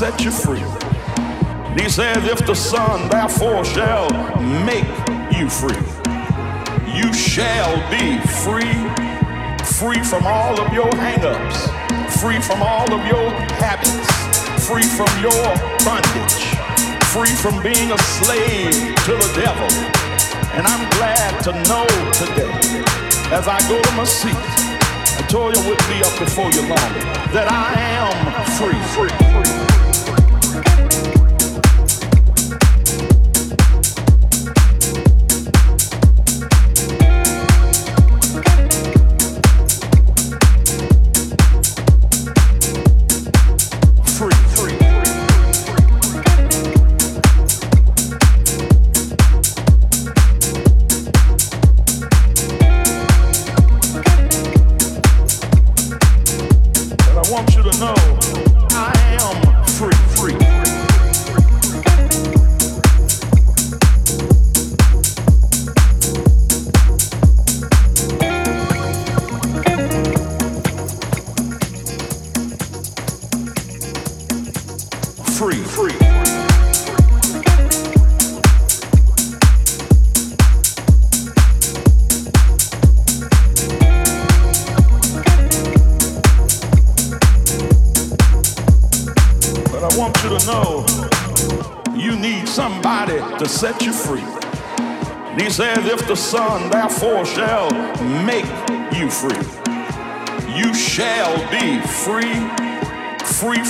free And he says, If the Son therefore shall make you free, you shall be free, free from all of your hang-ups, free from all of your habits, free from your bondage, free from being a slave to the devil. And I'm glad to know today, as I go to my seat, I told you would be up before you long, that I am free. free, free.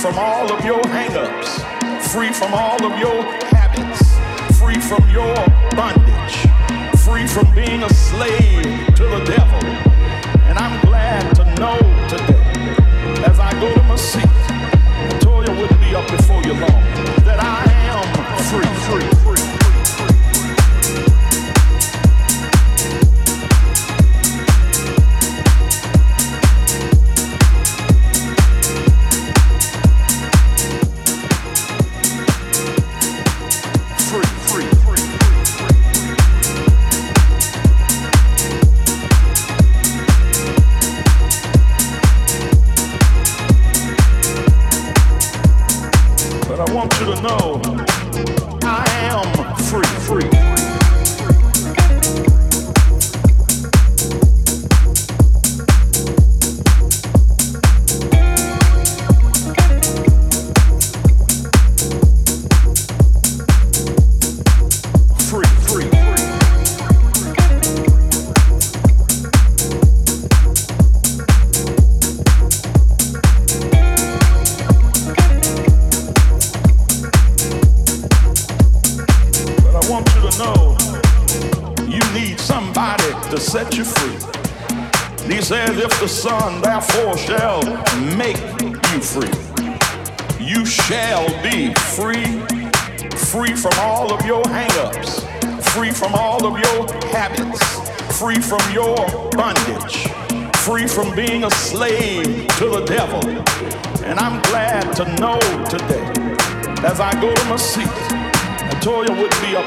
From all of your hangups, free from all of your habits, free from your bondage, free from being a slave to the devil. And I'm glad to know today, as I go to my seat, told wouldn't be up before you long, that I am free, free.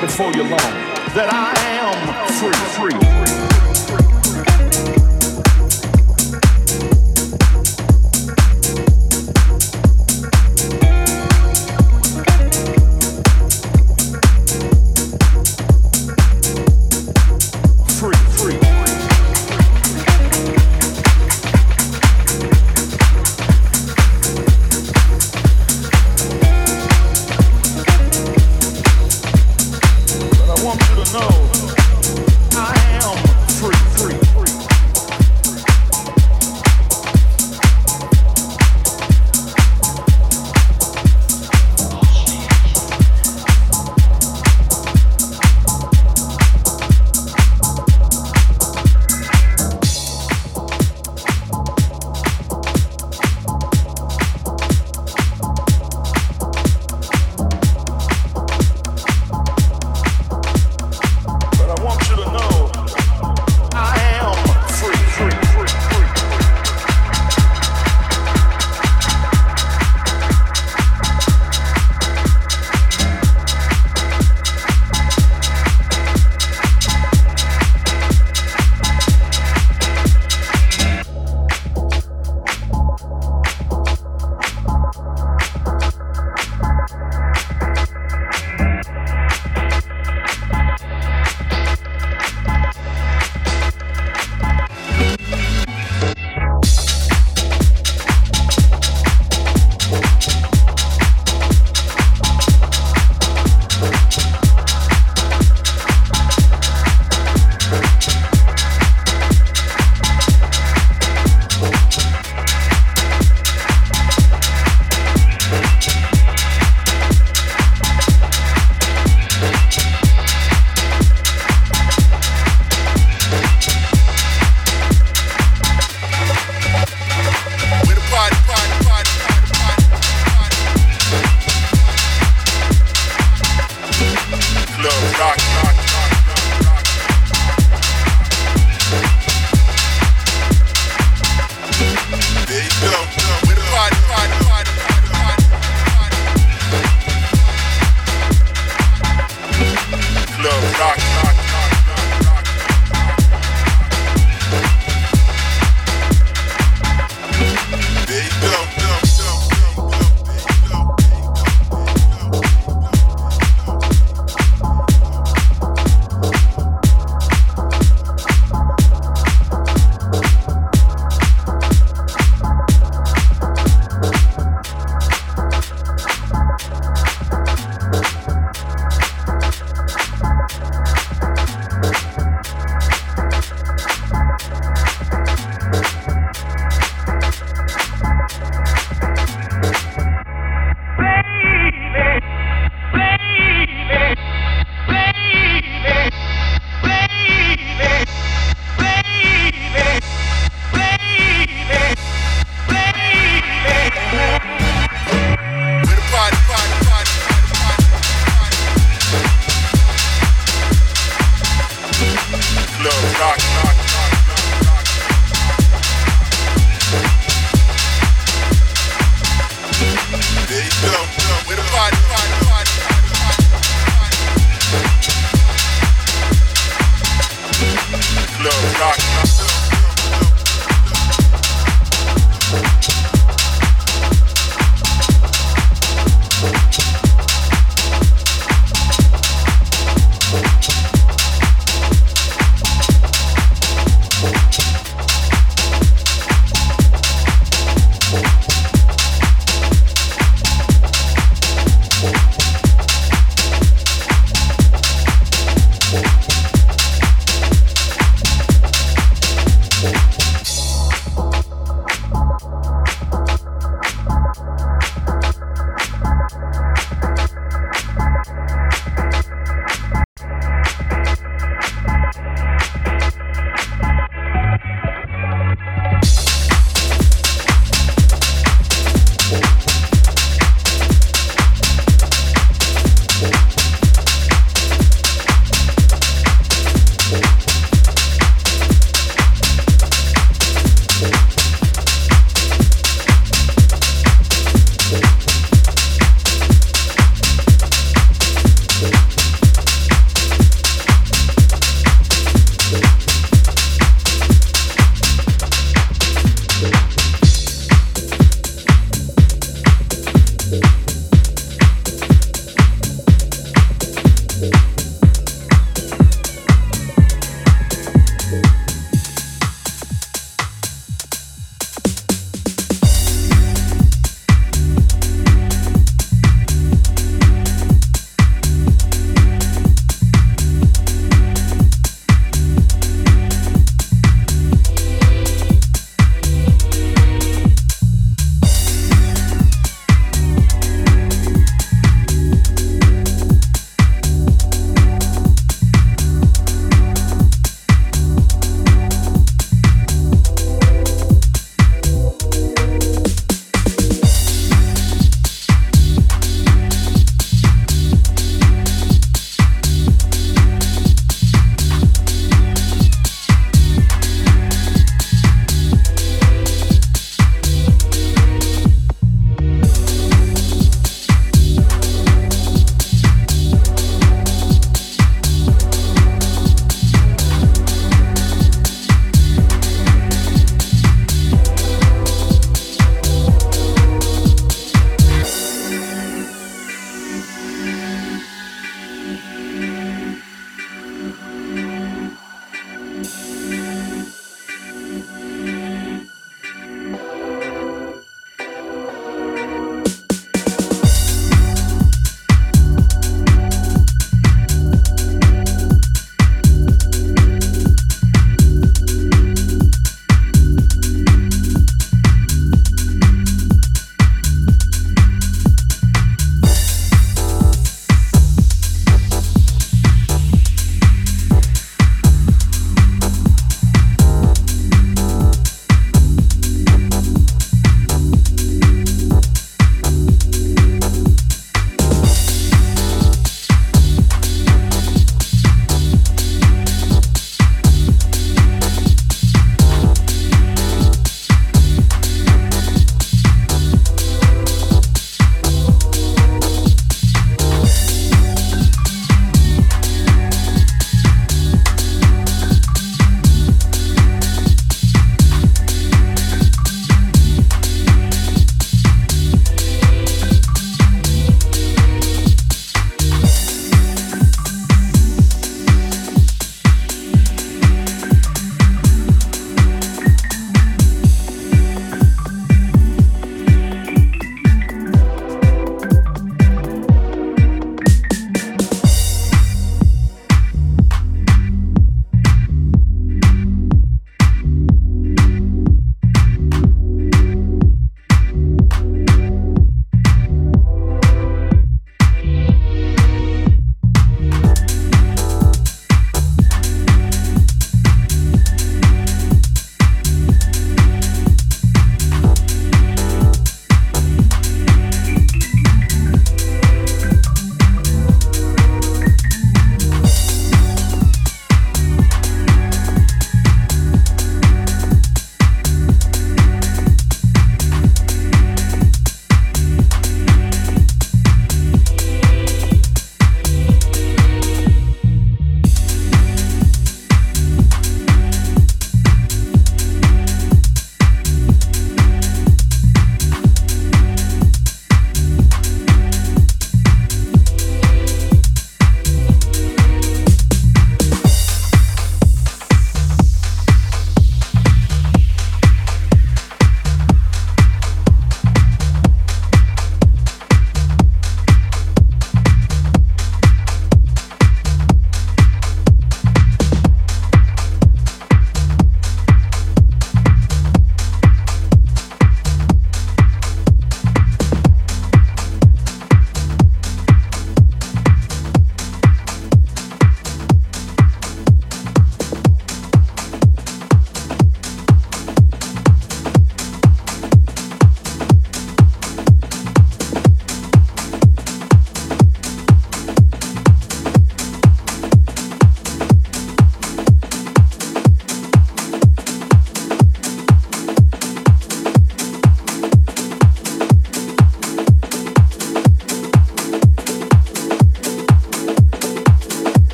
Before you long that I am free, free. want you to know I am free, free.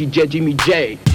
DJ Jimmy J.